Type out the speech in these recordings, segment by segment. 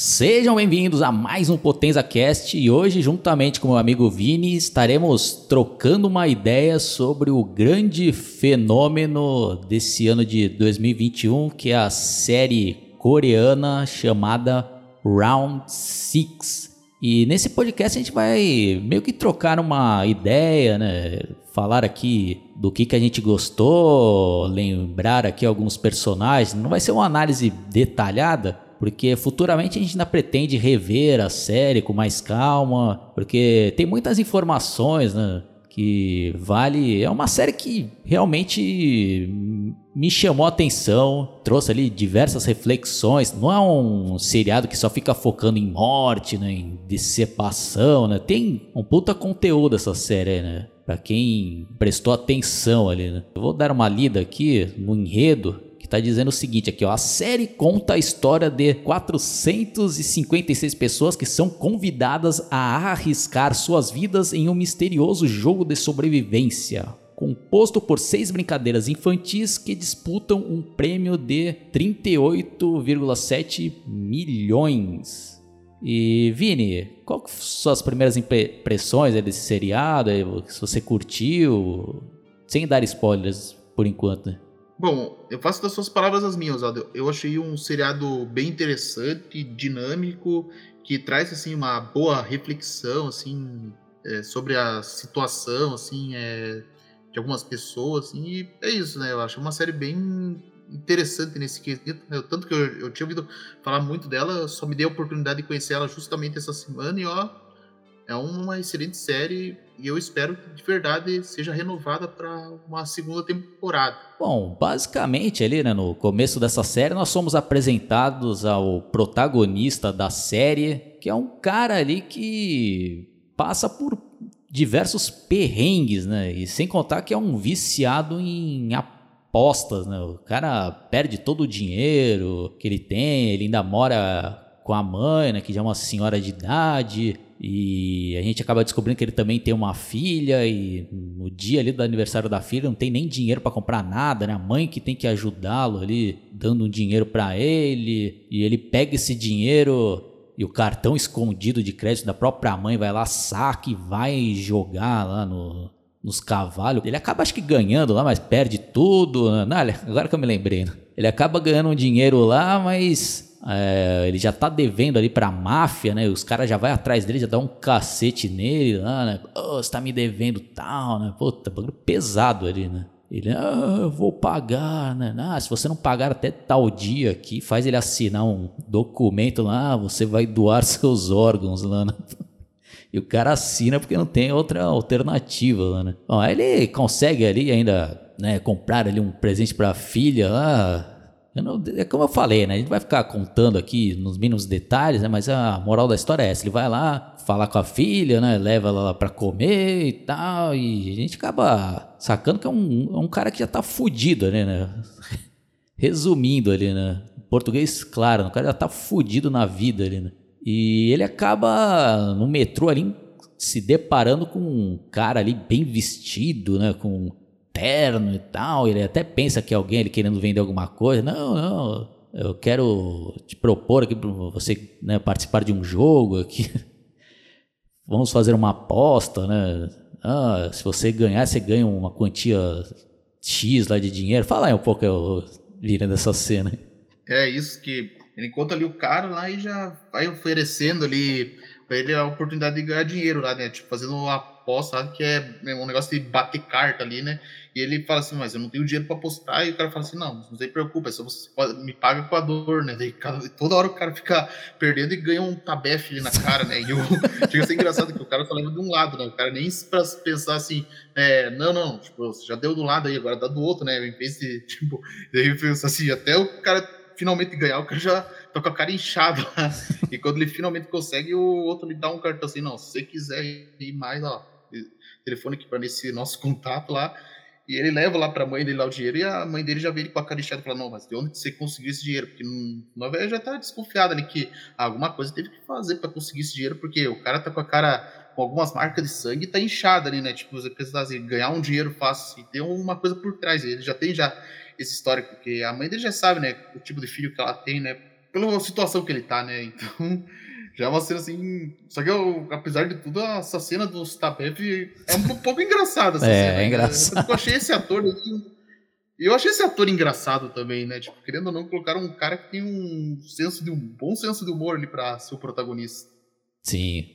Sejam bem-vindos a mais um Potenza Cast e hoje, juntamente com meu amigo Vini, estaremos trocando uma ideia sobre o grande fenômeno desse ano de 2021, que é a série coreana chamada Round 6. E nesse podcast a gente vai meio que trocar uma ideia, né? Falar aqui do que, que a gente gostou, lembrar aqui alguns personagens. Não vai ser uma análise detalhada, porque futuramente a gente ainda pretende rever a série com mais calma, porque tem muitas informações, né? Que vale. É uma série que realmente me chamou a atenção, trouxe ali diversas reflexões. Não é um seriado que só fica focando em morte, né? Em decepção, né? Tem um puta conteúdo essa série, né? Pra quem prestou atenção ali, né? Eu vou dar uma lida aqui no enredo está dizendo o seguinte aqui, ó, a série conta a história de 456 pessoas que são convidadas a arriscar suas vidas em um misterioso jogo de sobrevivência, composto por seis brincadeiras infantis que disputam um prêmio de 38,7 milhões. E Vini, qual que são as primeiras impressões desse seriado? Se você curtiu, sem dar spoilers por enquanto. Né? Bom, eu faço das suas palavras as minhas, Aldo. Eu achei um seriado bem interessante, dinâmico, que traz assim uma boa reflexão assim é, sobre a situação assim é, de algumas pessoas assim, e é isso, né? Eu acho uma série bem interessante nesse quesito. Né? Tanto que eu, eu tinha ouvido falar muito dela, só me dei a oportunidade de conhecer ela justamente essa semana e ó, é uma excelente série e eu espero que de verdade seja renovada para uma segunda temporada. Bom, basicamente ali, né, no começo dessa série nós somos apresentados ao protagonista da série, que é um cara ali que passa por diversos perrengues, né? E sem contar que é um viciado em apostas, né? O cara perde todo o dinheiro que ele tem, ele ainda mora com a mãe, né, que já é uma senhora de idade, e a gente acaba descobrindo que ele também tem uma filha e no dia ali do aniversário da filha não tem nem dinheiro para comprar nada, né? A mãe que tem que ajudá-lo ali, dando um dinheiro para ele, e ele pega esse dinheiro e o cartão escondido de crédito da própria mãe vai lá, saca e vai jogar lá no, nos cavalos. Ele acaba acho que ganhando lá, mas perde tudo. Né? Não, agora que eu me lembrei, né? Ele acaba ganhando um dinheiro lá, mas é, ele já tá devendo ali pra máfia, né? Os caras já vai atrás dele, já dá um cacete nele lá, né? Oh, você tá me devendo tal, né? Puta, bagulho pesado ali, né? Ele, ah, eu vou pagar, né? Ah, se você não pagar até tal dia aqui, faz ele assinar um documento lá, você vai doar seus órgãos lá, né? E o cara assina porque não tem outra alternativa lá, né? Bom, aí ele consegue ali ainda, né, comprar ali um presente pra filha lá, não, é como eu falei, né? A gente vai ficar contando aqui nos mínimos detalhes, né? Mas a moral da história é essa. Ele vai lá falar com a filha, né? Leva ela lá pra comer e tal. E a gente acaba sacando que é um, é um cara que já tá fudido né? né? Resumindo ali, né? Português, claro, o cara já tá fudido na vida ali, né? E ele acaba no metrô ali se deparando com um cara ali bem vestido, né? Com terno e tal. Ele até pensa que é alguém ele querendo vender alguma coisa. Não, não. Eu quero te propor aqui para você né, participar de um jogo aqui. Vamos fazer uma aposta, né? Ah, se você ganhar, você ganha uma quantia X lá de dinheiro. Fala aí um pouco, eu virando dessa cena. É isso que ele encontra ali o cara lá e já vai oferecendo ali pra ele a oportunidade de ganhar dinheiro lá, né? Tipo, fazendo uma aposta? Que é um negócio de bater carta ali, né? E ele fala assim, mas eu não tenho dinheiro para apostar. E o cara fala assim, não, não se preocupa, só você me paga com a dor, né? Daí toda hora o cara fica perdendo e ganha um tabefe ali na cara, né? E o, chega a ser engraçado que o cara só leva de um lado, né? O cara nem pra pensar assim, é, não, não, tipo, já deu do lado aí, agora dá do outro, né? Em vez de, tipo, daí pensa assim, até o cara finalmente ganhar, o cara já tá com a cara inchada. E quando ele finalmente consegue, o outro lhe dá um cartão assim, não, se você quiser ir mais, ó, telefone aqui para nesse nosso contato lá. E ele leva lá para a mãe dele lá o dinheiro e a mãe dele já vê ele com a cara inchada e fala: Não, mas de onde você conseguiu esse dinheiro? Porque uma vez já tá desconfiada ali que alguma coisa teve que fazer para conseguir esse dinheiro, porque o cara tá com a cara com algumas marcas de sangue e tá inchado ali, né? Tipo, você pensa assim, ganhar um dinheiro fácil, assim, tem uma coisa por trás. Ele já tem já esse histórico, porque a mãe dele já sabe, né? O tipo de filho que ela tem, né? pela situação que ele tá, né? Então, já é uma cena assim. Só que eu, apesar de tudo, essa cena do Stabev é um pouco engraçada. Essa é, cena, é engraçado. Eu achei esse ator. Eu achei esse ator engraçado também, né? Tipo, querendo ou não, colocaram um cara que tem um senso de um bom senso de humor ali pra ser o protagonista. Sim.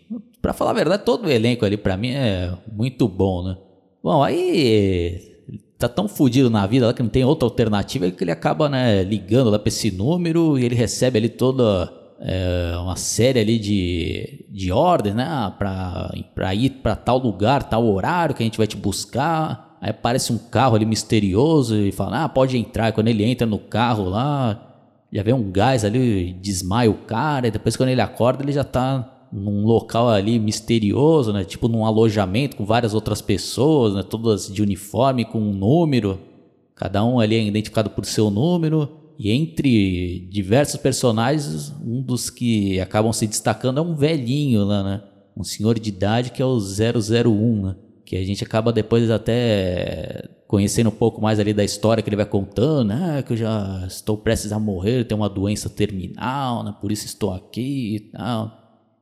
Pra falar a verdade, todo o elenco ali pra mim é muito bom, né? Bom, aí tá tão fudido na vida lá que não tem outra alternativa que ele acaba, né, ligando lá pra esse número e ele recebe ali toda é, uma série ali de, de ordens, né, pra, pra ir pra tal lugar, tal horário que a gente vai te buscar. Aí aparece um carro ali misterioso e fala, ah, pode entrar. E quando ele entra no carro lá, já vem um gás ali, desmaia o cara. E depois quando ele acorda, ele já tá num local ali misterioso, né? Tipo num alojamento com várias outras pessoas, né? Todas de uniforme com um número. Cada um ali é identificado por seu número. E entre diversos personagens, um dos que acabam se destacando é um velhinho lá, né? Um senhor de idade que é o 001, né? Que a gente acaba depois até conhecendo um pouco mais ali da história que ele vai contando, né? Que eu já estou prestes a morrer, tenho uma doença terminal, né? Por isso estou aqui e tal.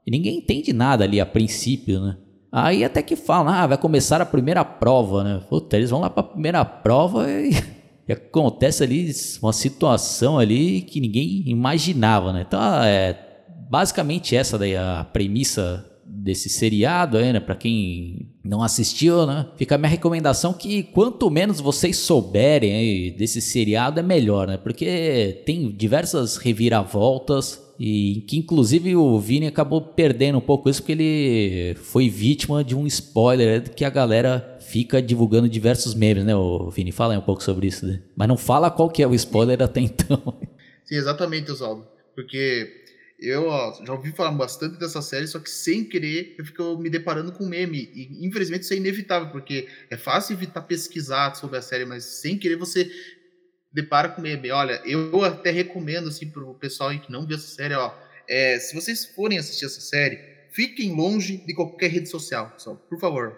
E ninguém entende nada ali a princípio, né? Aí até que falam, ah, vai começar a primeira prova, né? Puta, eles vão lá para a primeira prova e, e, acontece ali uma situação ali que ninguém imaginava, né? Então, é basicamente essa daí a premissa desse seriado aí, né? Para quem não assistiu, né? Fica a minha recomendação que quanto menos vocês souberem aí desse seriado é melhor, né? Porque tem diversas reviravoltas e que inclusive o Vini acabou perdendo um pouco isso porque ele foi vítima de um spoiler que a galera fica divulgando diversos memes, né, o Vini? Fala aí um pouco sobre isso, né? Mas não fala qual que é o spoiler até então. Sim, exatamente, Oswaldo. Porque eu ó, já ouvi falar bastante dessa série, só que sem querer eu fico me deparando com meme. E infelizmente isso é inevitável, porque é fácil evitar pesquisar sobre a série, mas sem querer você depara com meme. Olha, eu até recomendo assim pro pessoal aí que não viu essa série, ó, é, se vocês forem assistir essa série, fiquem longe de qualquer rede social, pessoal, por favor.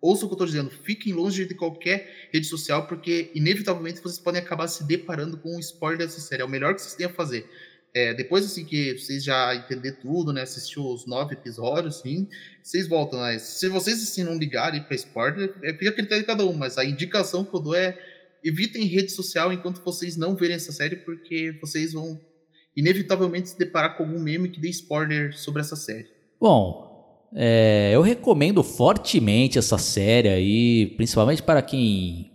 Ouça o que eu estou dizendo, fiquem longe de qualquer rede social, porque inevitavelmente vocês podem acabar se deparando com um spoiler dessa série. É o melhor que vocês têm a fazer. É, depois assim que vocês já entender tudo, né, assistir os nove episódios, sim, vocês voltam. Né? Se vocês assim não ligarem para spoiler, é, fica a critério de cada um, mas a indicação que eu dou é evitem rede social enquanto vocês não verem essa série, porque vocês vão inevitavelmente se deparar com algum meme que dê spoiler sobre essa série. Bom, é, eu recomendo fortemente essa série aí, principalmente para quem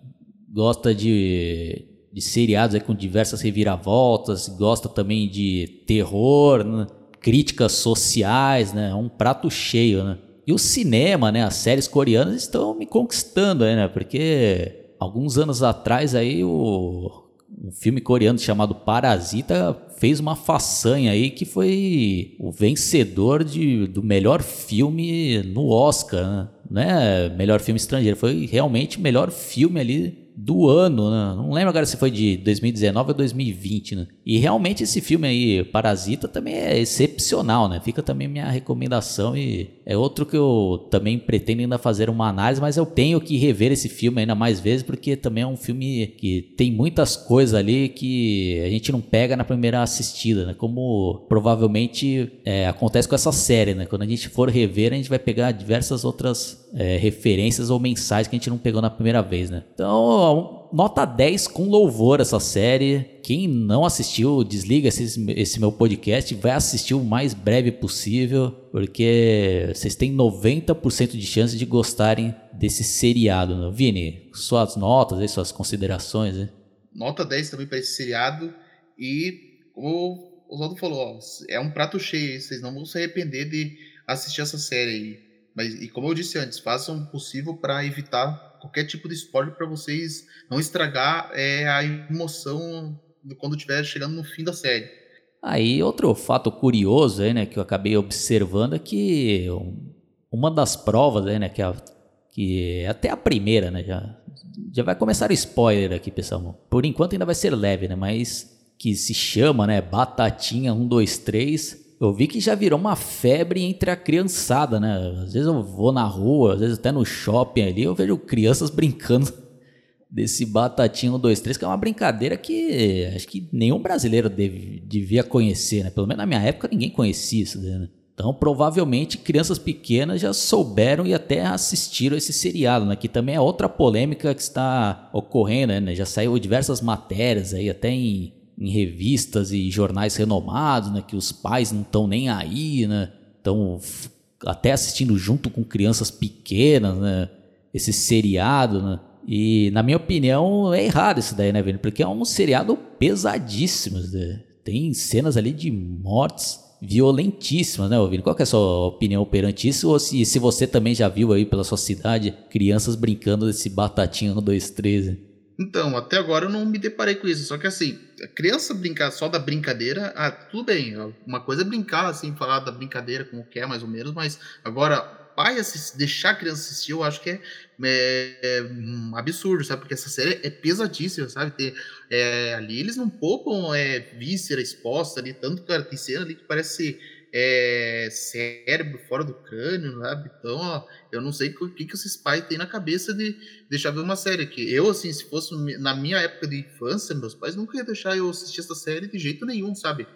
gosta de, de seriados aí com diversas reviravoltas, gosta também de terror, né? críticas sociais, né? Um prato cheio, né? E o cinema, né? As séries coreanas estão me conquistando aí, né? Porque alguns anos atrás aí o um filme coreano chamado Parasita fez uma façanha aí que foi o vencedor de, do melhor filme no Oscar, né? Melhor filme estrangeiro, foi realmente melhor filme ali do ano, né? Não lembro agora se foi de 2019 ou 2020, né? E realmente esse filme aí, Parasita, também é excepcional, né? Fica também minha recomendação e é outro que eu também pretendo ainda fazer uma análise, mas eu tenho que rever esse filme ainda mais vezes porque também é um filme que tem muitas coisas ali que a gente não pega na primeira assistida, né? Como provavelmente é, acontece com essa série, né? Quando a gente for rever, a gente vai pegar diversas outras é, referências ou mensagens que a gente não pegou na primeira vez, né? Então, nota 10 com louvor essa série. Quem não assistiu, desliga esse, esse meu podcast, vai assistir o mais breve possível, porque vocês têm 90% de chance de gostarem desse seriado. Né? Vini, suas notas, suas considerações. Né? Nota 10 também para esse seriado. E, como o Oswaldo falou, ó, é um prato cheio. Vocês não vão se arrepender de assistir essa série aí. Mas, e como eu disse antes, façam o possível para evitar qualquer tipo de spoiler para vocês não estragar é, a emoção quando estiver chegando no fim da série. Aí, outro fato curioso aí, né, que eu acabei observando é que uma das provas aí, né, que, a, que até a primeira, né, já, já vai começar o spoiler aqui, pessoal. Por enquanto ainda vai ser leve, né, mas que se chama, né, Batatinha 1, 2, 3 eu vi que já virou uma febre entre a criançada, né? Às vezes eu vou na rua, às vezes até no shopping ali, eu vejo crianças brincando desse Batatinha 1, 2, 3, que é uma brincadeira que acho que nenhum brasileiro deve, devia conhecer, né? Pelo menos na minha época ninguém conhecia isso, né? Então, provavelmente, crianças pequenas já souberam e até assistiram esse seriado, né? Que também é outra polêmica que está ocorrendo, né? Já saiu diversas matérias aí, até em, em revistas e jornais renomados, né? Que os pais não estão nem aí, né? Estão até assistindo junto com crianças pequenas, né? Esse seriado, né? E, na minha opinião, é errado isso daí, né, velho? Porque é um seriado pesadíssimo, né? Tem cenas ali de mortes violentíssimas, né, Vini? Qual é a sua opinião perante isso? Ou se, se você também já viu aí pela sua cidade crianças brincando desse batatinho no 213? Então, até agora eu não me deparei com isso. Só que assim, a criança brincar só da brincadeira, ah, tudo bem. Uma coisa é brincar, assim, falar da brincadeira como quer, mais ou menos, mas agora, pai assistir, deixar a criança assistir, eu acho que é, é, é um absurdo, sabe? Porque essa série é pesadíssima, sabe? Ter, é, ali eles não poupam é, víscera exposta ali, tanto que tem cena ali que parece é, cérebro fora do crânio, sabe? Então, ó, eu não sei o que, que esses pais têm na cabeça de deixar ver uma série. Que eu, assim, se fosse na minha época de infância, meus pais nunca iam deixar eu assistir essa série de jeito nenhum, sabe?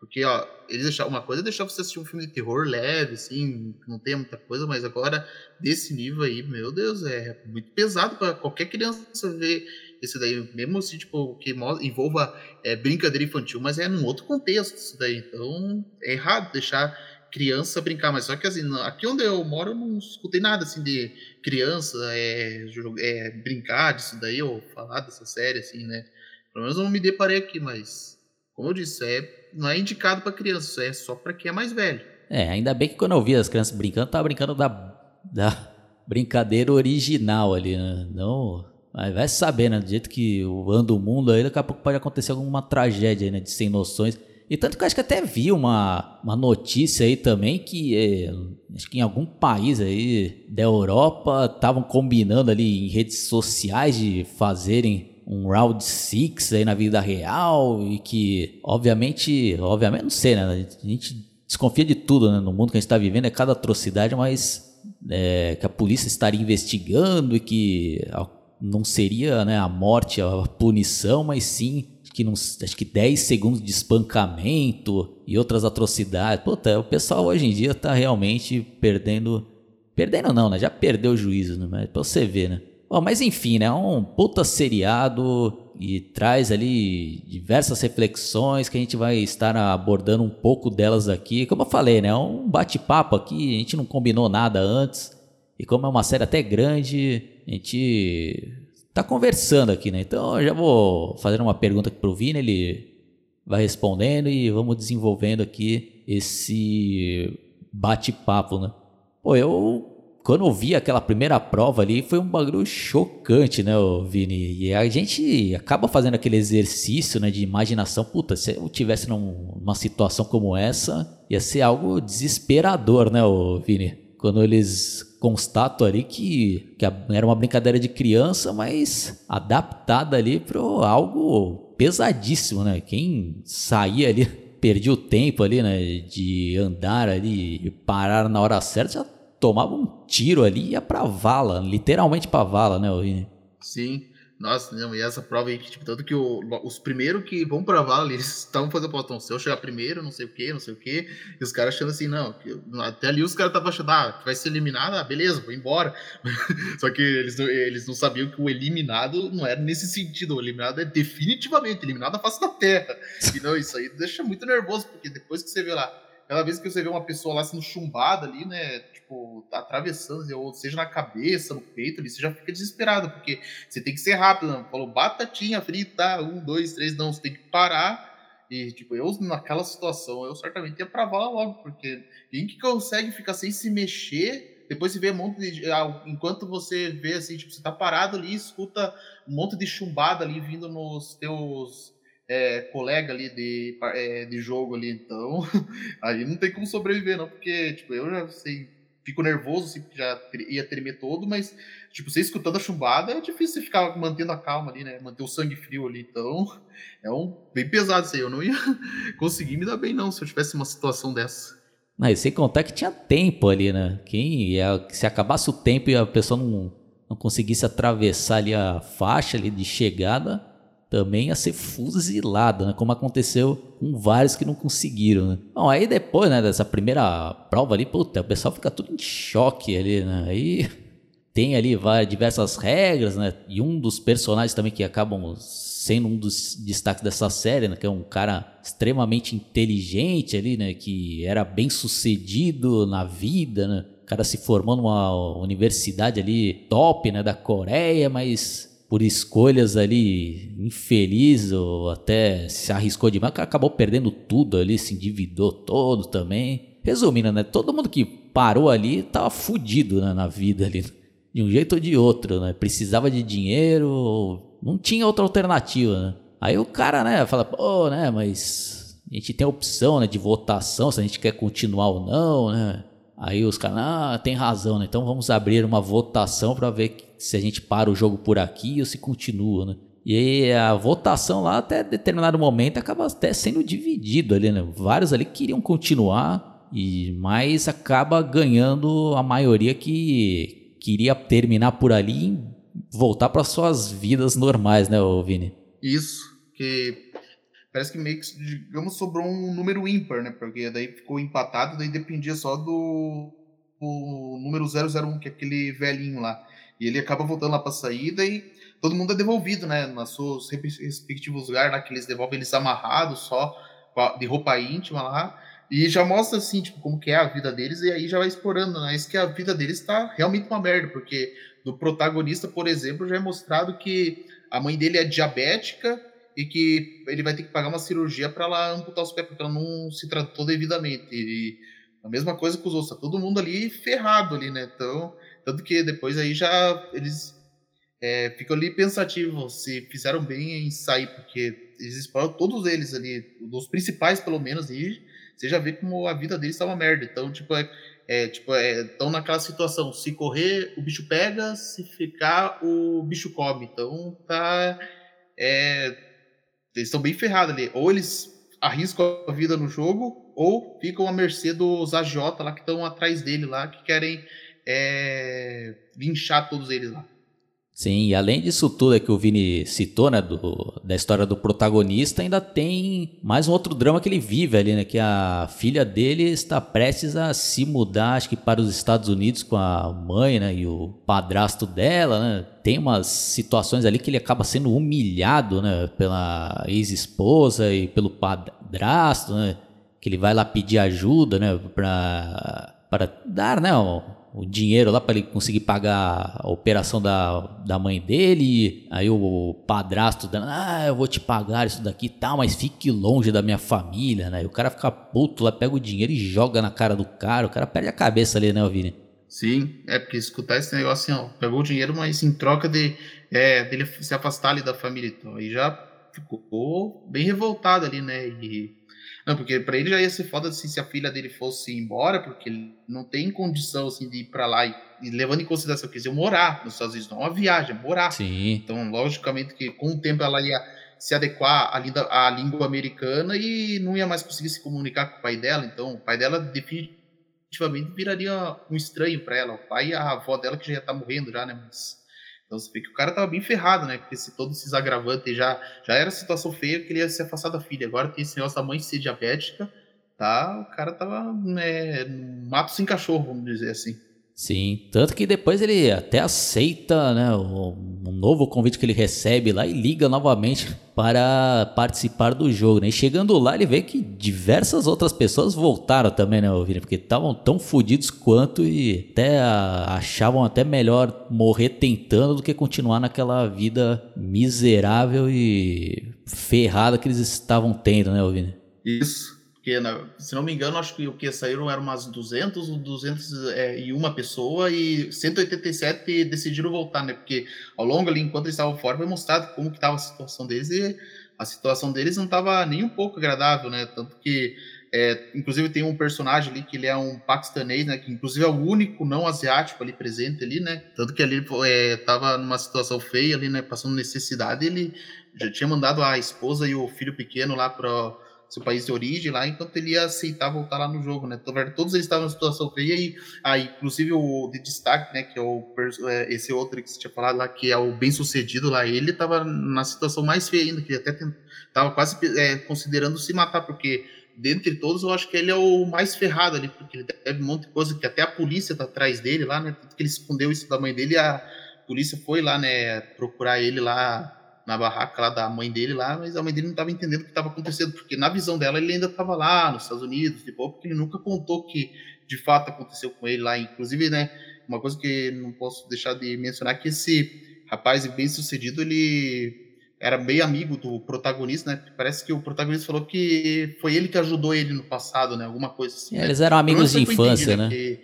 Porque, ó, eles deixavam uma coisa é deixar você assistir um filme de terror leve, assim, não tem muita coisa, mas agora, desse nível aí, meu Deus, é muito pesado para qualquer criança ver esse daí, mesmo assim, tipo, que envolva é, brincadeira infantil, mas é num outro contexto isso daí. Então, é errado deixar criança brincar, mas só que assim, aqui onde eu moro eu não escutei nada assim de criança é, é, brincar disso daí ou falar dessa série assim, né? Pelo menos eu não me deparei aqui, mas como eu disse, é, não é indicado para criança, é só para quem é mais velho. É, ainda bem que quando eu vi as crianças brincando, tava brincando da, da brincadeira original ali, né? Não vai saber, né? Do jeito que anda o mundo aí, daqui a pouco pode acontecer alguma tragédia, né? De sem noções. E tanto que eu acho que até vi uma, uma notícia aí também que é, acho que em algum país aí da Europa estavam combinando ali em redes sociais de fazerem um round six aí na vida real e que obviamente, obviamente não sei, né? A gente desconfia de tudo né? no mundo que a gente está vivendo, é cada atrocidade, mas é, que a polícia estaria investigando e que não seria né, a morte, a punição, mas sim que não, acho que 10 segundos de espancamento e outras atrocidades. Puta, o pessoal hoje em dia tá realmente perdendo. Perdendo não, né? Já perdeu o juízo, né? Mas pra você ver, né? Bom, mas enfim, né? É um puta seriado e traz ali diversas reflexões que a gente vai estar abordando um pouco delas aqui. Como eu falei, né? É um bate-papo aqui, a gente não combinou nada antes. E como é uma série até grande, a gente tá conversando aqui, né? Então eu já vou fazer uma pergunta aqui pro Vini, ele vai respondendo e vamos desenvolvendo aqui esse bate-papo, né? Pô, eu quando eu vi aquela primeira prova ali, foi um bagulho chocante, né, Vini? E a gente acaba fazendo aquele exercício, né, de imaginação. Puta, se eu tivesse numa situação como essa, ia ser algo desesperador, né, Vini? Quando eles constato ali que, que era uma brincadeira de criança, mas adaptada ali para algo pesadíssimo, né? Quem saía ali, perdia o tempo ali, né? De andar ali e parar na hora certa, já tomava um tiro ali e ia pra vala, literalmente pra vala, né? Sim. Nossa, não, e essa prova aí, que, tipo, tanto que o, os primeiros que vão pra vala, eles estavam fazendo plantão. Se eu chegar primeiro, não sei o que, não sei o que, e os caras achando assim, não, que, até ali os caras estavam achando, ah, vai ser eliminado, ah, beleza, vou embora. Só que eles, eles não sabiam que o eliminado não era nesse sentido, o eliminado é definitivamente eliminado da face da terra. E não, isso aí deixa muito nervoso, porque depois que você vê lá, cada vez que você vê uma pessoa lá sendo chumbada ali, né, tipo, atravessando, ou seja na cabeça, no peito ali, você já fica desesperado, porque você tem que ser rápido, não. falou batatinha frita, um, dois, três, não, você tem que parar. E, tipo, eu naquela situação, eu certamente ia pra vala logo, porque quem que consegue ficar sem se mexer, depois você vê um monte de. Ah, enquanto você vê assim, tipo, você tá parado ali, escuta um monte de chumbada ali vindo nos teus é, colega ali de, é, de jogo ali, então aí não tem como sobreviver não, porque tipo, eu já sei, fico nervoso, assim, já ia tremer todo, mas tipo, você escutando a chumbada é difícil ficar mantendo a calma ali, né, manter o sangue frio ali, então é um bem pesado isso aí, eu não ia conseguir me dar bem não se eu tivesse uma situação dessa. Mas sem contar que tinha tempo ali, né? Quem ia, se acabasse o tempo e a pessoa não não conseguisse atravessar ali a faixa ali de chegada, também ia ser fuzilado, né? Como aconteceu com vários que não conseguiram, né? Bom, aí depois, né, dessa primeira prova ali, puta, o pessoal fica tudo em choque ali, né? Aí tem ali várias, diversas regras, né? E um dos personagens também que acabam sendo um dos destaques dessa série, né? Que é um cara extremamente inteligente ali, né? Que era bem sucedido na vida, né? O cara se formou numa universidade ali top, né? Da Coreia, mas por escolhas ali infelizes ou até se arriscou demais, acabou perdendo tudo ali, se endividou todo também. Resumindo, né? Todo mundo que parou ali tava fudido né, na vida ali, de um jeito ou de outro, né? Precisava de dinheiro, não tinha outra alternativa, né? Aí o cara, né, fala, pô, né, mas a gente tem a opção, né, de votação, se a gente quer continuar ou não, né? Aí os caras, ah, tem razão, né? Então vamos abrir uma votação para ver se a gente para o jogo por aqui ou se continua, né? E a votação lá até determinado momento acaba até sendo dividido ali, né? Vários ali queriam continuar e mais acaba ganhando a maioria que queria terminar por ali e voltar para suas vidas normais, né, Vini? Isso, que parece que meio que, digamos, sobrou um número ímpar, né? Porque daí ficou empatado, daí dependia só do, do número 001, que é aquele velhinho lá. E ele acaba voltando lá pra saída e todo mundo é devolvido, né? Nos seus respectivos lugares lá, que eles devolvem eles amarrados só, de roupa íntima lá. E já mostra, assim, tipo, como que é a vida deles, e aí já vai explorando, né? Isso que a vida deles tá realmente uma merda, porque do protagonista, por exemplo, já é mostrado que a mãe dele é diabética e que ele vai ter que pagar uma cirurgia para ela amputar os pés, porque ela não se tratou devidamente. E a mesma coisa com os outros, tá todo mundo ali ferrado ali, né? Então, tanto que depois aí já eles é, ficam ali pensativos se fizeram bem em sair, porque eles exploram todos eles ali, dos principais pelo menos, e você já vê como a vida deles tá uma merda. Então, tipo, é, é tipo, é, naquela situação, se correr, o bicho pega, se ficar, o bicho come. Então, tá. É, eles estão bem ferrados ali. Ou eles arriscam a vida no jogo, ou ficam à mercê dos agiota lá que estão atrás dele lá, que querem é, linchar todos eles lá. Sim, e além disso tudo é que o Vini citou, né, do, da história do protagonista, ainda tem mais um outro drama que ele vive ali, né, que a filha dele está prestes a se mudar, acho que para os Estados Unidos com a mãe, né, e o padrasto dela, né, tem umas situações ali que ele acaba sendo humilhado, né, pela ex-esposa e pelo padrasto, né, que ele vai lá pedir ajuda, né, para dar, né, o dinheiro lá para ele conseguir pagar a operação da, da mãe dele. Aí o padrasto dando, ah, eu vou te pagar isso daqui e tal, mas fique longe da minha família, né? E o cara fica puto lá, pega o dinheiro e joga na cara do cara. O cara perde a cabeça ali, né, Vini? Sim, é porque escutar esse negócio assim, ó, pegou o dinheiro, mas em troca de é, dele se afastar ali da família. Então aí já ficou bem revoltado ali, né? E não, porque para ele já ia ser foda assim, se a filha dele fosse embora, porque ele não tem condição assim, de ir para lá e, e, levando em consideração que eles iam morar nos Estados Unidos, não é uma viagem, é morar. Sim. Então, logicamente que com o tempo ela ia se adequar à, à língua americana e não ia mais conseguir se comunicar com o pai dela. Então, o pai dela definitivamente viraria um estranho para ela. O pai e a avó dela que já ia estar tá morrendo já, né? Mas então você vê que o cara tava bem ferrado, né? Porque se todos esses agravantes já, já era situação feia que ele ia se afastar da filha. Agora tem esse negócio da mãe ser diabética, tá? O cara tava né, mato sem cachorro, vamos dizer assim. Sim, tanto que depois ele até aceita né, um novo convite que ele recebe lá e liga novamente para participar do jogo. Né? E chegando lá, ele vê que diversas outras pessoas voltaram também, né, Vini? Porque estavam tão fodidos quanto e até achavam até melhor morrer tentando do que continuar naquela vida miserável e ferrada que eles estavam tendo, né, Vini? Isso. Porque, se não me engano, acho que o que saíram eram umas 200 ou 201 é, pessoa e 187 decidiram voltar, né? Porque ao longo ali, enquanto eles estavam fora, foi mostrado como que estava a situação deles e a situação deles não estava nem um pouco agradável, né? Tanto que, é, inclusive, tem um personagem ali que ele é um paquistanês, né? Que inclusive é o único não asiático ali presente ali, né? Tanto que ali estava é, numa situação feia ali, né? Passando necessidade, ele já tinha mandado a esposa e o filho pequeno lá para seu país de origem lá, enquanto ele ia aceitar voltar lá no jogo, né? Então, todos eles estavam em situação feia e, ah, inclusive o de destaque, né, que é o é, esse outro que você tinha falado lá, que é o bem-sucedido lá, ele estava na situação mais feia ainda, que até estava quase é, considerando se matar, porque dentre todos eu acho que ele é o mais ferrado ali, porque ele deve um monte de coisa que até a polícia tá atrás dele lá, né? que ele escondeu isso da mãe dele a polícia foi lá, né, procurar ele lá na barraca lá da mãe dele lá, mas a mãe dele não estava entendendo o que estava acontecendo, porque na visão dela ele ainda estava lá nos Estados Unidos, tipo, porque ele nunca contou que de fato aconteceu com ele lá, inclusive, né, uma coisa que não posso deixar de mencionar que esse rapaz bem sucedido, ele era bem amigo do protagonista, né? Parece que o protagonista falou que foi ele que ajudou ele no passado, né? Alguma coisa assim. É, né? Eles eram amigos de infância, entendi, né? né? Que...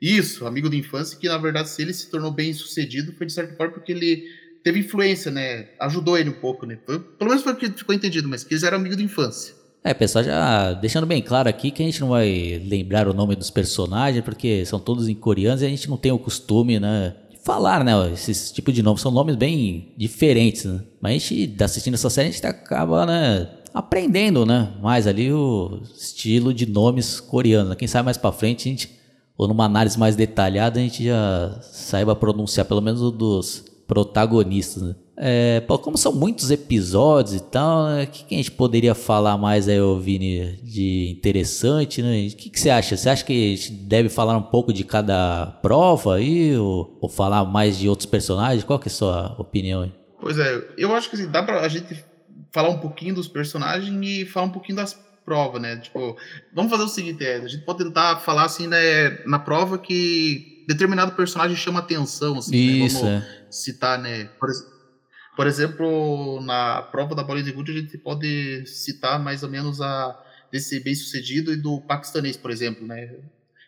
Isso, amigo de infância, que na verdade, se ele se tornou bem sucedido, foi de certa forma porque ele teve influência, né? Ajudou ele um pouco, né? Foi, pelo menos foi o que ficou entendido, mas que eles eram amigos de infância. É, pessoal, já deixando bem claro aqui que a gente não vai lembrar o nome dos personagens, porque são todos em coreanos e a gente não tem o costume, né? De falar, né? Esses tipos de nomes são nomes bem diferentes, né? Mas a gente, assistindo essa série, a gente acaba, né? Aprendendo, né? Mais ali o estilo de nomes coreanos. Quem sabe mais pra frente a gente, ou numa análise mais detalhada, a gente já saiba pronunciar pelo menos dos protagonistas. Né? É, como são muitos episódios e tal, o né? que, que, a gente poderia falar mais aí, Vini, de interessante, né? O que, que, você acha? Você acha que a gente deve falar um pouco de cada prova aí, ou, ou falar mais de outros personagens? Qual que é a sua opinião aí? Pois é, eu acho que assim, dá pra a gente falar um pouquinho dos personagens e falar um pouquinho das provas, né? Tipo, vamos fazer o seguinte, é, a gente pode tentar falar assim, né, na prova que determinado personagem chama atenção, assim, Isso, né? Vamos é. citar, né? Por, por, exemplo, na prova da bola de gude, a gente pode citar mais ou menos a desse bem-sucedido e do paquistanês, por exemplo, né?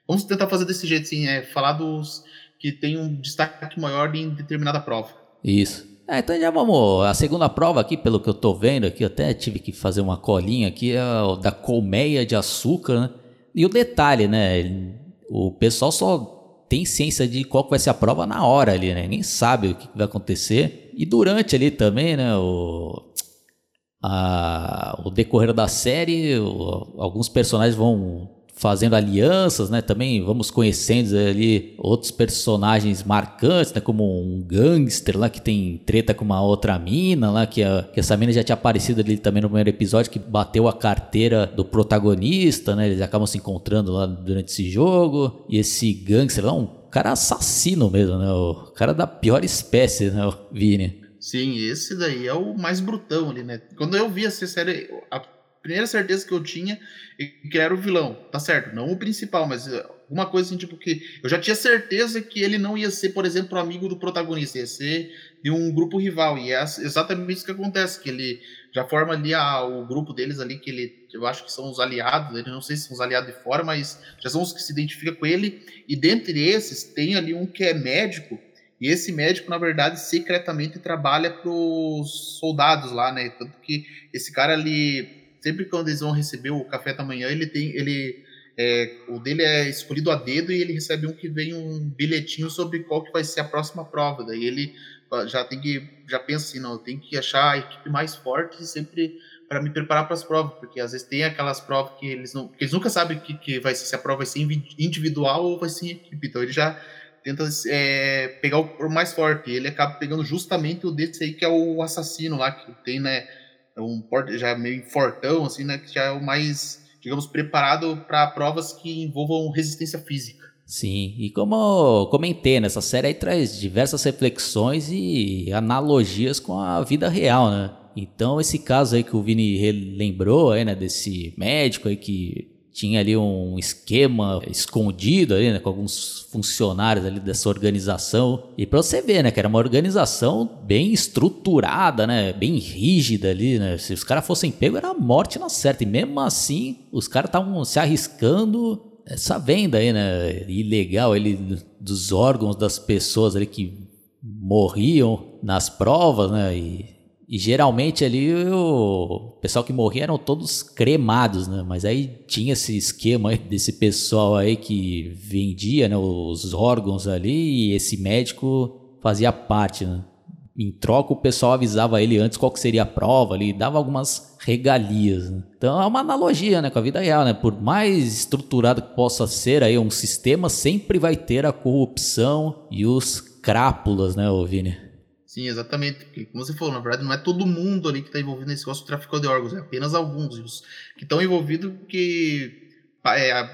Vamos tentar fazer desse jeito, assim, é, falar dos que tem um destaque maior em determinada prova. Isso. É, então já vamos. A segunda prova aqui, pelo que eu tô vendo aqui, eu até tive que fazer uma colinha aqui, é da colmeia de açúcar, né? E o detalhe, né? O pessoal só tem ciência de qual vai ser a prova na hora ali, né? Nem sabe o que vai acontecer. E durante ali também, né? O, a, o decorrer da série, o, alguns personagens vão fazendo alianças, né? Também vamos conhecendo ali outros personagens marcantes, né? Como um gangster lá que tem treta com uma outra mina lá, que, a, que essa mina já tinha aparecido ali também no primeiro episódio, que bateu a carteira do protagonista, né? Eles acabam se encontrando lá durante esse jogo. E esse gangster lá, um cara assassino mesmo, né? O cara da pior espécie, né? O Vini. Sim, esse daí é o mais brutão ali, né? Quando eu vi essa série, a primeira certeza que eu tinha que era o vilão, tá certo? Não o principal, mas eh, uma coisa assim, tipo, que eu já tinha certeza que ele não ia ser, por exemplo, amigo do protagonista, ia ser de um grupo rival. E é exatamente isso que acontece, que ele já forma ali a, o grupo deles ali, que ele, eu acho que são os aliados, ele não sei se são os aliados de fora, mas já são os que se identificam com ele. E dentre esses, tem ali um que é médico, e esse médico, na verdade, secretamente trabalha para os soldados lá, né? Tanto que esse cara ali sempre quando eles vão receber o café da manhã, ele tem, ele, é, o dele é escolhido a dedo e ele recebe um que vem um bilhetinho sobre qual que vai ser a próxima prova. Daí ele já tem que, já pensa assim, não, tenho que achar a equipe mais forte sempre para me preparar para as provas, porque às vezes tem aquelas provas que eles não, que eles nunca sabem que, que vai ser, se a prova vai ser individual ou vai ser em equipe. Então ele já tenta é, pegar o mais forte. Ele acaba pegando justamente o desse aí que é o assassino lá que tem, né? É um já meio fortão, assim, né? Que já é o mais, digamos, preparado para provas que envolvam resistência física. Sim, e como comentei, nessa série aí traz diversas reflexões e analogias com a vida real, né? Então esse caso aí que o Vini lembrou aí, né, desse médico aí que tinha ali um esquema escondido ali, né, com alguns funcionários ali dessa organização. E para você ver, né, que era uma organização bem estruturada, né, bem rígida ali, né. Se os caras fossem pegos, era morte na certa. E mesmo assim, os caras estavam se arriscando essa venda aí, né, ilegal ele dos órgãos das pessoas ali que morriam nas provas, né, e e geralmente ali o pessoal que morria eram todos cremados, né? Mas aí tinha esse esquema desse pessoal aí que vendia né, os órgãos ali e esse médico fazia parte, né? em troca, o pessoal avisava ele antes qual que seria a prova ali, dava algumas regalias. Né? Então é uma analogia né, com a vida real, né? Por mais estruturado que possa ser aí um sistema, sempre vai ter a corrupção e os crápulas, né, Vini? Sim, exatamente. Porque, como você falou, na verdade, não é todo mundo ali que está envolvido nesse negócio de tráfico de órgãos, é apenas alguns. Os que estão envolvidos que é,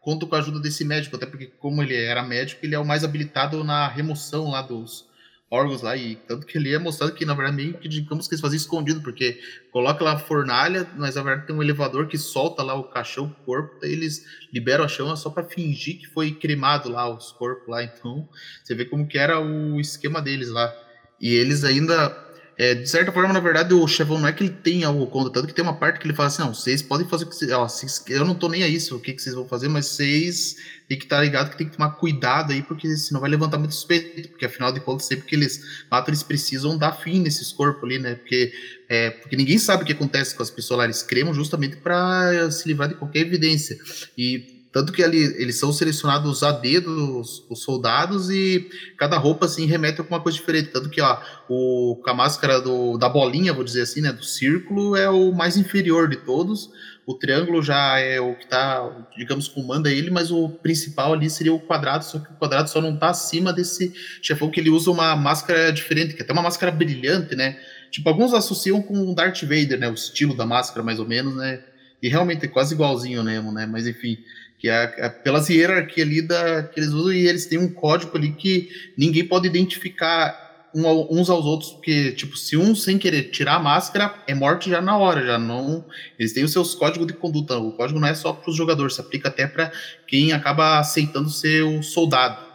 contam com a ajuda desse médico, até porque, como ele era médico, ele é o mais habilitado na remoção lá dos, órgãos lá, e tanto que ele é mostrado que, na verdade, meio que digamos que eles faziam escondido, porque coloca lá a fornalha, mas na verdade tem um elevador que solta lá o caixão, o corpo, daí eles liberam a chama só para fingir que foi cremado lá os corpos lá, então você vê como que era o esquema deles lá. E eles ainda é, de certa forma, na verdade, o chefão não é que ele tem algo contra, tanto que tem uma parte que ele fala assim, não, vocês podem fazer o que vocês, ó, eu não tô nem a isso, o que, que vocês vão fazer, mas vocês tem que estar tá ligado que tem que tomar cuidado aí, porque senão vai levantar muito suspeito, porque afinal de contas, sempre que eles matam, eles precisam dar fim nesses corpos ali, né, porque, é, porque ninguém sabe o que acontece com as pessoas lá, eles cremam justamente para se livrar de qualquer evidência, e tanto que ali, eles são selecionados a dedo, os, os, soldados, e cada roupa assim remete a alguma coisa diferente. Tanto que ó, o, a máscara do, da bolinha, vou dizer assim, né, do círculo, é o mais inferior de todos. O triângulo já é o que está, digamos, comanda ele, mas o principal ali seria o quadrado, só que o quadrado só não está acima desse chefão que ele usa uma máscara diferente, que é até uma máscara brilhante, né? Tipo, alguns associam com o Darth Vader, né? O estilo da máscara, mais ou menos, né? E realmente é quase igualzinho mesmo, né? Mas enfim que é, é pelas hierarquias ali da, que eles usam, e eles têm um código ali que ninguém pode identificar um, uns aos outros, porque, tipo, se um sem querer tirar a máscara, é morte já na hora, já não. Eles têm os seus códigos de conduta. O código não é só para os jogadores, se aplica até para quem acaba aceitando ser o soldado.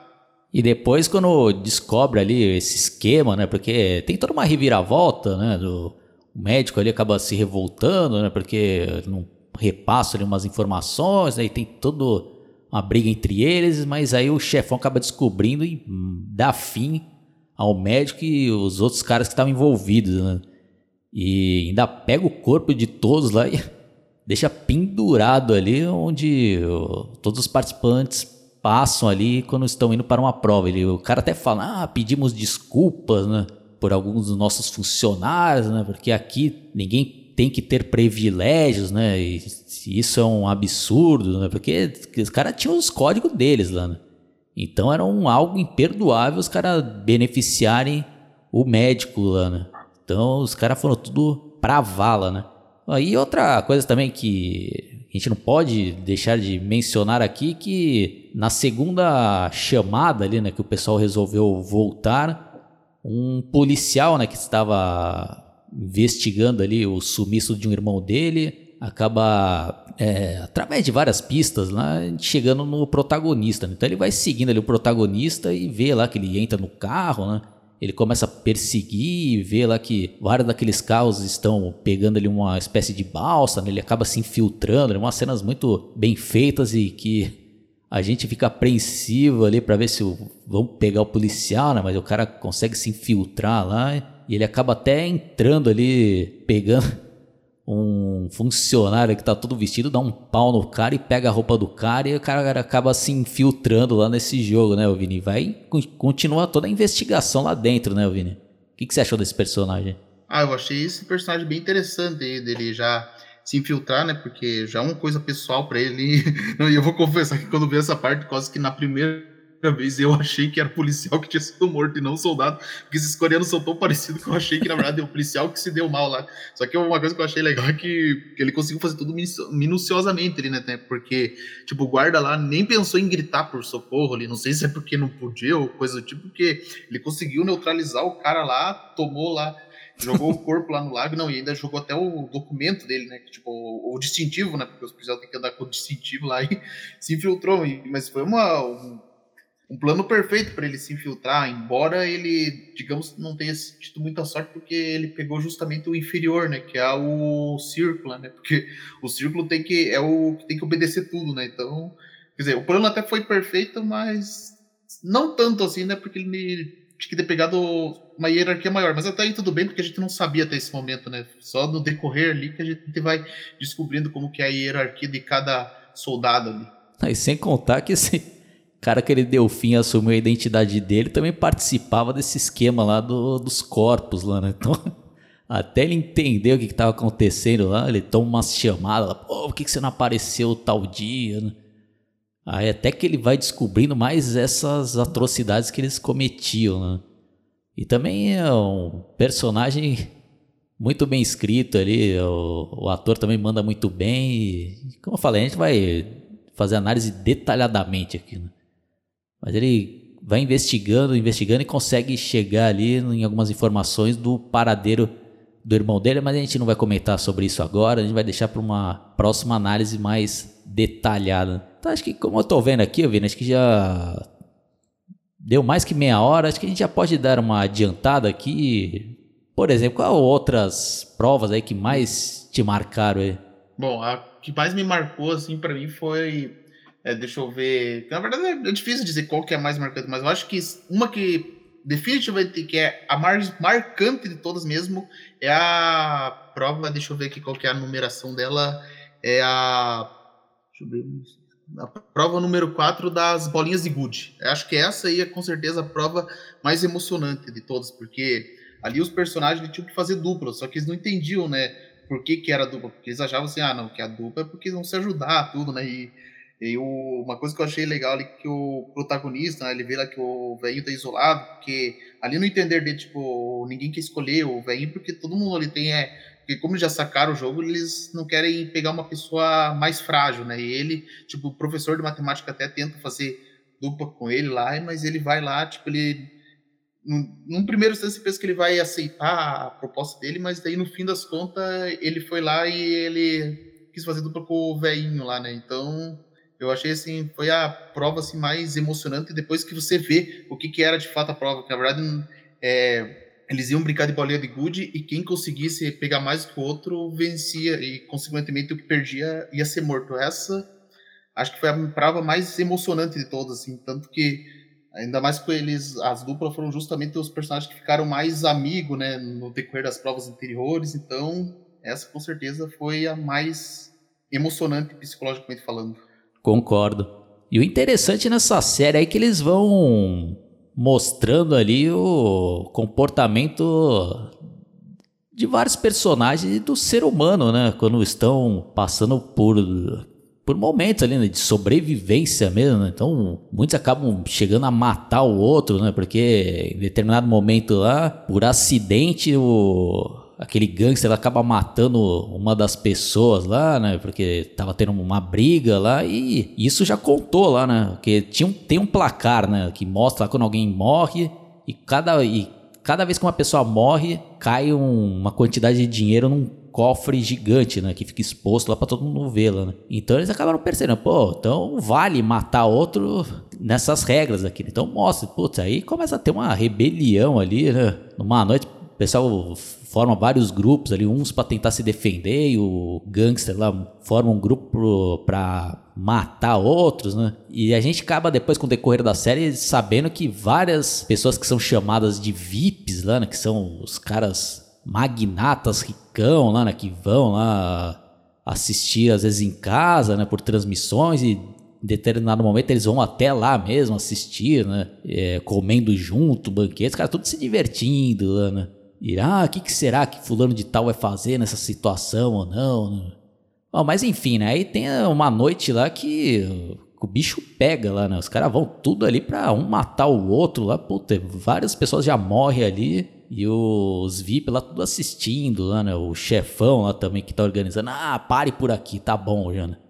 E depois, quando descobre ali esse esquema, né? Porque tem toda uma reviravolta, né? Do, o médico ali acaba se revoltando, né? Porque não repassa ali umas informações, aí tem toda uma briga entre eles, mas aí o chefão acaba descobrindo e dá fim ao médico e os outros caras que estavam envolvidos, né? E ainda pega o corpo de todos lá e deixa pendurado ali onde todos os participantes passam ali quando estão indo para uma prova. Ele, o cara até fala, ah, pedimos desculpas, né? Por alguns dos nossos funcionários, né? Porque aqui ninguém tem que ter privilégios, né? E isso é um absurdo, né? Porque os caras tinham os códigos deles lá, né? Então era um, algo imperdoável os caras beneficiarem o médico lá, né? Então os caras foram tudo pra vala, né? E outra coisa também que a gente não pode deixar de mencionar aqui que na segunda chamada ali, né, que o pessoal resolveu voltar, um policial, né, que estava investigando ali o sumiço de um irmão dele, acaba, é, através de várias pistas, lá, chegando no protagonista. Né? Então ele vai seguindo ali o protagonista e vê lá que ele entra no carro, né? Ele começa a perseguir e vê lá que vários daqueles carros estão pegando ali uma espécie de balsa, né? ele acaba se infiltrando, né? umas cenas muito bem feitas e que a gente fica apreensivo ali para ver se vão pegar o policial, né? Mas o cara consegue se infiltrar lá e ele acaba até entrando ali, pegando um funcionário que tá todo vestido, dá um pau no cara e pega a roupa do cara e o cara acaba se infiltrando lá nesse jogo, né, Vini? Vai continua toda a investigação lá dentro, né, Vini? O que, que você achou desse personagem? Ah, eu achei esse personagem bem interessante dele já se infiltrar, né? Porque já é uma coisa pessoal para ele. E eu vou confessar que quando vi essa parte, quase que na primeira vez eu achei que era policial que tinha sido morto e não soldado, porque esses coreanos são tão parecidos que eu achei que na verdade é o policial que se deu mal lá. Só que uma coisa que eu achei legal é que, ele conseguiu fazer tudo minuciosamente ali, né? Porque, tipo, o guarda lá nem pensou em gritar por socorro ali, não sei se é porque não podia ou coisa do tipo, porque ele conseguiu neutralizar o cara lá, tomou lá jogou o corpo lá no lago, não, e ainda jogou até o documento dele, né? Tipo, o, o distintivo, né? Porque os policiais têm que andar com o distintivo lá e se infiltrou. mas foi uma, um, um plano perfeito para ele se infiltrar, embora ele, digamos, não tenha tido muita sorte porque ele pegou justamente o inferior, né, que é o círculo, né? Porque o círculo tem que é o que tem que obedecer tudo, né? Então, quer dizer, o plano até foi perfeito, mas não tanto assim, né? Porque ele tinha que ter pegado uma hierarquia maior, mas até aí tudo bem porque a gente não sabia até esse momento, né? Só no decorrer ali que a gente vai descobrindo como que é a hierarquia de cada soldado ali. E sem contar que esse cara que ele deu fim, assumiu a identidade dele, também participava desse esquema lá do, dos corpos lá, né? Então, até ele entender o que estava acontecendo lá, ele toma umas chamadas, pô, por que, que você não apareceu tal dia, né? Aí até que ele vai descobrindo mais essas atrocidades que eles cometiam, né? E também é um personagem muito bem escrito ali, o, o ator também manda muito bem. E, como eu falei, a gente vai fazer análise detalhadamente aqui, né? Mas ele vai investigando, investigando e consegue chegar ali em algumas informações do paradeiro do irmão dele, mas a gente não vai comentar sobre isso agora, a gente vai deixar para uma próxima análise mais detalhada. Então acho que como eu estou vendo aqui, eu vi, acho que já deu mais que meia hora, acho que a gente já pode dar uma adiantada aqui. Por exemplo, qual outras provas aí que mais te marcaram aí? Bom, a que mais me marcou assim para mim foi é, deixa eu ver. Na verdade é difícil dizer qual que é a mais marcante, mas eu acho que uma que definitivamente que é a mais marcante de todas mesmo é a prova. Deixa eu ver aqui qual que é a numeração dela. É a. Deixa eu ver. A prova número 4 das bolinhas de gude. Acho que essa aí é com certeza a prova mais emocionante de todas, porque ali os personagens tinham que fazer dupla, só que eles não entendiam, né? Por que, que era dupla? Porque eles achavam assim, ah, não, que a dupla é porque vão se ajudar, tudo, né? E e uma coisa que eu achei legal ali que o protagonista, né, ele vê lá que o velhinho tá isolado, porque ali no entender dele, tipo, ninguém quer escolher o velhinho, porque todo mundo ali tem, é, porque como já sacaram o jogo, eles não querem pegar uma pessoa mais frágil, né, e ele, tipo, o professor de matemática até tenta fazer dupla com ele lá, mas ele vai lá, tipo, ele, num, num primeiro instante você pensa que ele vai aceitar a proposta dele, mas daí no fim das contas, ele foi lá e ele quis fazer dupla com o velhinho lá, né, então eu achei assim, foi a prova assim, mais emocionante depois que você vê o que, que era de fato a prova. Que na verdade é, eles iam brincar de bolinha de gude e quem conseguisse pegar mais que o outro vencia e consequentemente o que perdia ia ser morto. Essa acho que foi a prova mais emocionante de todas, assim, tanto que ainda mais com eles, as duplas foram justamente os personagens que ficaram mais amigos, né, no decorrer das provas anteriores. Então essa com certeza foi a mais emocionante psicologicamente falando. Concordo. E o interessante nessa série é que eles vão mostrando ali o comportamento de vários personagens do ser humano, né? Quando estão passando por, por momentos ali né? de sobrevivência mesmo. Né? Então, muitos acabam chegando a matar o outro, né? Porque em determinado momento lá, por acidente, o aquele gangster acaba matando uma das pessoas lá, né? Porque tava tendo uma briga lá e isso já contou lá, né? Porque tinha um, tem um placar, né? Que mostra quando alguém morre e cada, e cada vez que uma pessoa morre, cai um, uma quantidade de dinheiro num cofre gigante, né? Que fica exposto lá para todo mundo ver lá, né? Então eles acabaram percebendo, pô, então vale matar outro nessas regras aqui. Então mostra, putz, aí começa a ter uma rebelião ali, né? Numa noite, o pessoal forma vários grupos ali, uns para tentar se defender e o gangster lá forma um grupo para matar outros, né? E a gente acaba depois com o decorrer da série sabendo que várias pessoas que são chamadas de VIPs lá, né, que são os caras magnatas ricão lá, né, que vão lá assistir às vezes em casa, né, por transmissões e em determinado momento eles vão até lá mesmo assistir, né? É, comendo junto, banquetes, cara, tudo se divertindo lá, né? E, ah, o que, que, será que fulano de tal vai fazer nessa situação ou não? Né? Bom, mas enfim, né? Aí tem uma noite lá que o bicho pega lá, né? Os caras vão tudo ali pra um matar o outro lá. Puta, várias pessoas já morrem ali. E os VIP lá tudo assistindo lá, né? O chefão lá também que tá organizando. Ah, pare por aqui, tá bom, Jana.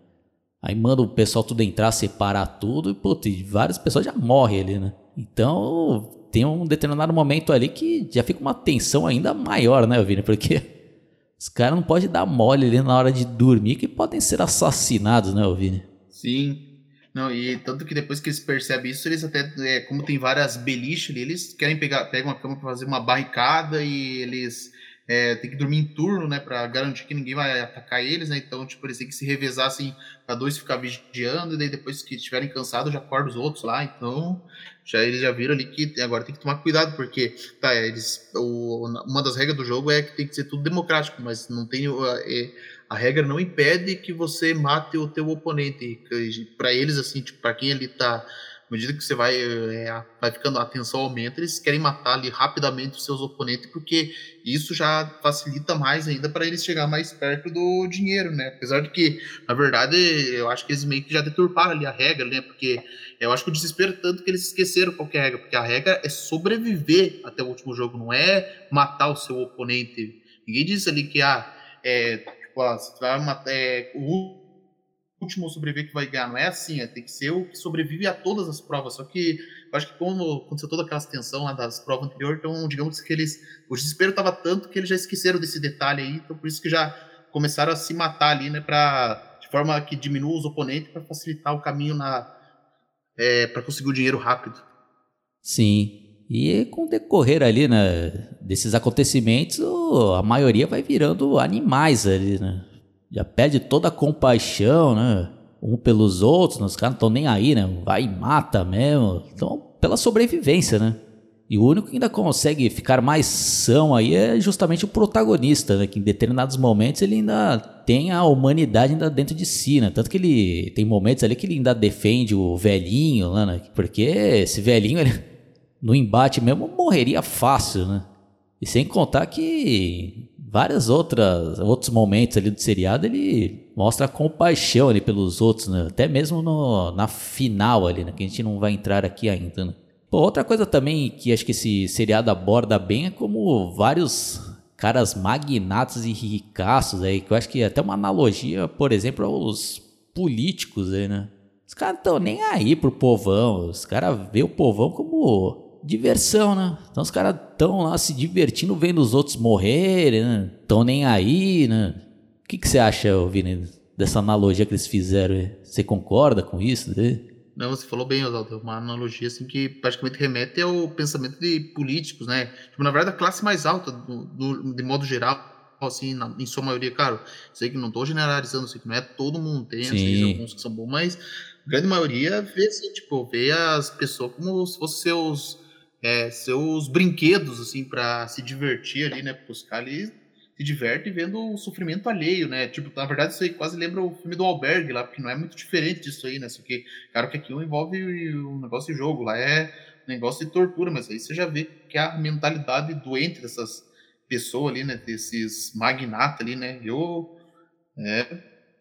Aí manda o pessoal tudo entrar, separar tudo. E, puta, e várias pessoas já morrem ali, né? Então, tem um determinado momento ali que já fica uma tensão ainda maior, né, Vini? Porque os caras não podem dar mole ali na hora de dormir que podem ser assassinados, né, Vini? Sim. Não, e tanto que depois que eles percebem isso, eles até, é, como tem várias beliches ali, eles querem pegar, pegam uma cama para fazer uma barricada e eles é, tem que dormir em turno, né, para garantir que ninguém vai atacar eles, né? Então, tipo, eles têm que se revezar assim, para dois ficar vigiando e daí depois que estiverem cansados já acorda os outros lá. Então, já eles já viram ali que agora tem que tomar cuidado porque tá, eles o, uma das regras do jogo é que tem que ser tudo democrático, mas não tem é, a regra não impede que você mate o teu oponente. Para eles assim, tipo, para quem ele tá à medida que você vai, é, vai ficando, a tensão aumenta, eles querem matar ali rapidamente os seus oponentes, porque isso já facilita mais ainda para eles chegar mais perto do dinheiro, né? Apesar de que, na verdade, eu acho que eles meio que já deturparam ali a regra, né? Porque eu acho que o desespero tanto que eles esqueceram qual é regra, porque a regra é sobreviver até o último jogo, não é matar o seu oponente. Ninguém diz ali que, ah, é, tipo, ah, você vai matar, é, o último sobreviver que vai ganhar. Não é assim, é, tem que ser o que sobrevive a todas as provas. Só que eu acho que como aconteceu toda aquela tensão lá das provas anteriores, então digamos que eles. O desespero estava tanto que eles já esqueceram desse detalhe aí, então por isso que já começaram a se matar ali, né? Pra, de forma que diminua os oponentes para facilitar o caminho na. É, para conseguir o dinheiro rápido. Sim. E com o decorrer ali, né, desses acontecimentos, a maioria vai virando animais ali, né? Já perde toda a compaixão, né? Um pelos outros, né? os caras não estão nem aí, né? Vai e mata mesmo. Então, pela sobrevivência, né? E o único que ainda consegue ficar mais são aí é justamente o protagonista, né? Que em determinados momentos ele ainda tem a humanidade ainda dentro de si, né? Tanto que ele tem momentos ali que ele ainda defende o velhinho lá, né? Porque esse velhinho, ele, no embate mesmo, morreria fácil, né? E sem contar que várias outras outros momentos ali do seriado ele mostra compaixão ali pelos outros, né? Até mesmo no, na final ali, né? Que a gente não vai entrar aqui ainda, né? Pô, outra coisa também que acho que esse seriado aborda bem é como vários caras magnatos e ricaços aí, que eu acho que é até uma analogia, por exemplo, aos políticos aí, né? Os caras estão nem aí pro povão, os caras vê o povão como diversão, né? Então os caras estão lá se divertindo vendo os outros morrerem, né? Tão nem aí, né? O que, que você acha, Vini, dessa analogia que eles fizeram? Você concorda com isso? Né? Não, você falou bem, Oswaldo. É uma analogia assim que praticamente remete ao pensamento de políticos, né? Tipo, na verdade, a classe mais alta, do, do, de modo geral, assim, na, em sua maioria, claro, sei que não estou generalizando, sei que não é todo mundo, tem alguns que são bons, mas a grande maioria vê assim, tipo, vê as pessoas como se fossem seus é, seus brinquedos, assim, para se divertir ali, né? Porque os caras se divertem vendo o sofrimento alheio, né? Tipo, na verdade, isso aí quase lembra o filme do Albergue lá, porque não é muito diferente disso aí, né? Só que, claro que aqui envolve um negócio de jogo, lá é negócio de tortura, mas aí você já vê que a mentalidade doente dessas pessoas ali, né? Desses magnatas ali, né? Eu. É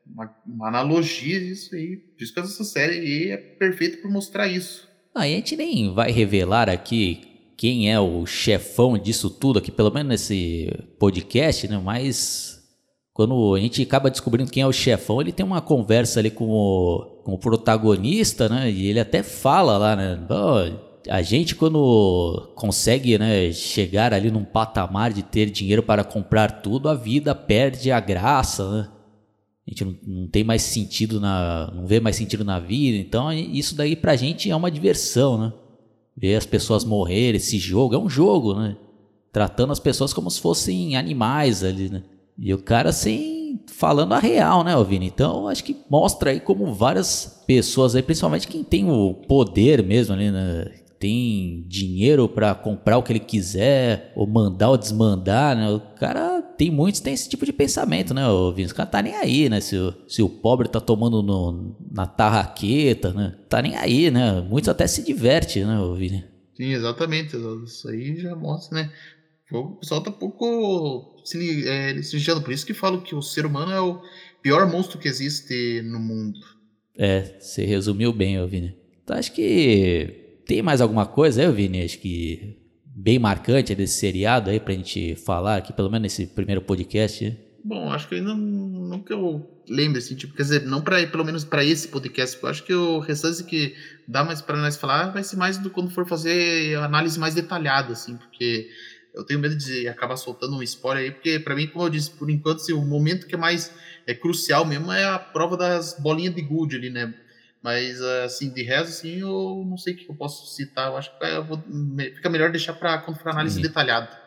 uma, uma analogia disso aí. Por isso que essa série aí é perfeita por mostrar isso. A gente nem vai revelar aqui quem é o chefão disso tudo aqui, pelo menos nesse podcast, né? Mas quando a gente acaba descobrindo quem é o chefão, ele tem uma conversa ali com o, com o protagonista, né? E ele até fala lá, né? Oh, a gente quando consegue, né, chegar ali num patamar de ter dinheiro para comprar tudo, a vida perde a graça, né? A gente não, não, tem mais sentido na. não vê mais sentido na vida. Então, isso daí pra gente é uma diversão, né? Ver as pessoas morrerem, esse jogo, é um jogo, né? Tratando as pessoas como se fossem animais ali, né? E o cara assim, falando a real, né, Vini? Então, acho que mostra aí como várias pessoas aí, principalmente quem tem o poder mesmo ali, né? Tem dinheiro para comprar o que ele quiser, ou mandar ou desmandar, né? O cara tem muitos tem esse tipo de pensamento, né, Vini? O cara tá nem aí, né? Se o, se o pobre tá tomando no, na tarraqueta, né? Tá nem aí, né? Muitos até se diverte, né, Vini? Sim, exatamente. Isso aí já mostra, né? O pessoal tá um pouco se, é, se ligando. Por isso que falo que o ser humano é o pior monstro que existe no mundo. É, você resumiu bem, Vini. Então acho que tem mais alguma coisa aí, Vini? Acho que bem marcante desse seriado aí pra gente falar aqui, pelo menos nesse primeiro podcast? Bom, acho que ainda não que eu lembre, assim, tipo, quer dizer, não para pelo menos para esse podcast, eu acho que o restante que dá mais para nós falar vai ser mais do quando for fazer análise mais detalhada, assim, porque eu tenho medo de acabar soltando um spoiler aí, porque para mim, como eu disse, por enquanto, assim, o momento que é mais é crucial mesmo é a prova das bolinhas de gude ali, né? Mas, assim, de resto, assim, eu não sei o que eu posso citar. Eu acho que eu vou, fica melhor deixar para quando for análise Sim. detalhada.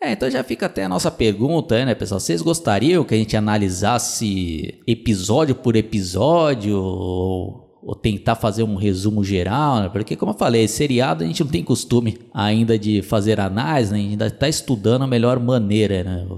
É, então já fica até a nossa pergunta, né, pessoal? Vocês gostariam que a gente analisasse episódio por episódio ou, ou tentar fazer um resumo geral? Né? Porque, como eu falei, seriado a gente não tem costume ainda de fazer análise, né? a gente ainda está estudando a melhor maneira, né?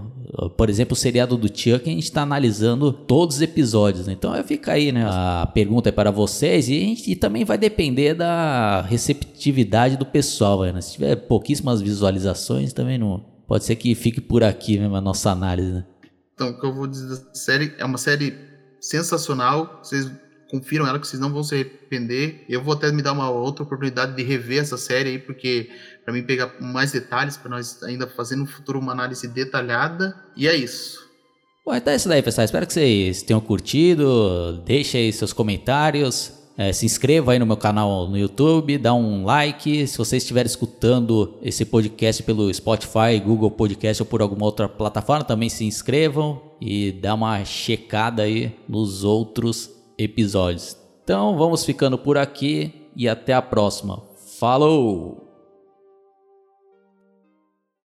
por exemplo, o seriado do Chuck, a gente está analisando todos os episódios. Né? Então fica aí, né? A pergunta é para vocês e, gente, e também vai depender da receptividade do pessoal. Né? Se tiver pouquíssimas visualizações, também não. Pode ser que fique por aqui mesmo a nossa análise. Né? Então, o que eu vou dizer da série é uma série sensacional. Vocês confiram ela que vocês não vão se arrepender. Eu vou até me dar uma outra oportunidade de rever essa série aí, porque para mim pegar mais detalhes, para nós ainda fazer no futuro uma análise detalhada. E é isso. Bom, então é isso daí, pessoal. Espero que vocês tenham curtido. Deixe aí seus comentários. É, se inscreva aí no meu canal no YouTube, dá um like. Se você estiver escutando esse podcast pelo Spotify, Google Podcast ou por alguma outra plataforma, também se inscrevam e dá uma checada aí nos outros episódios. Então vamos ficando por aqui e até a próxima. Falou!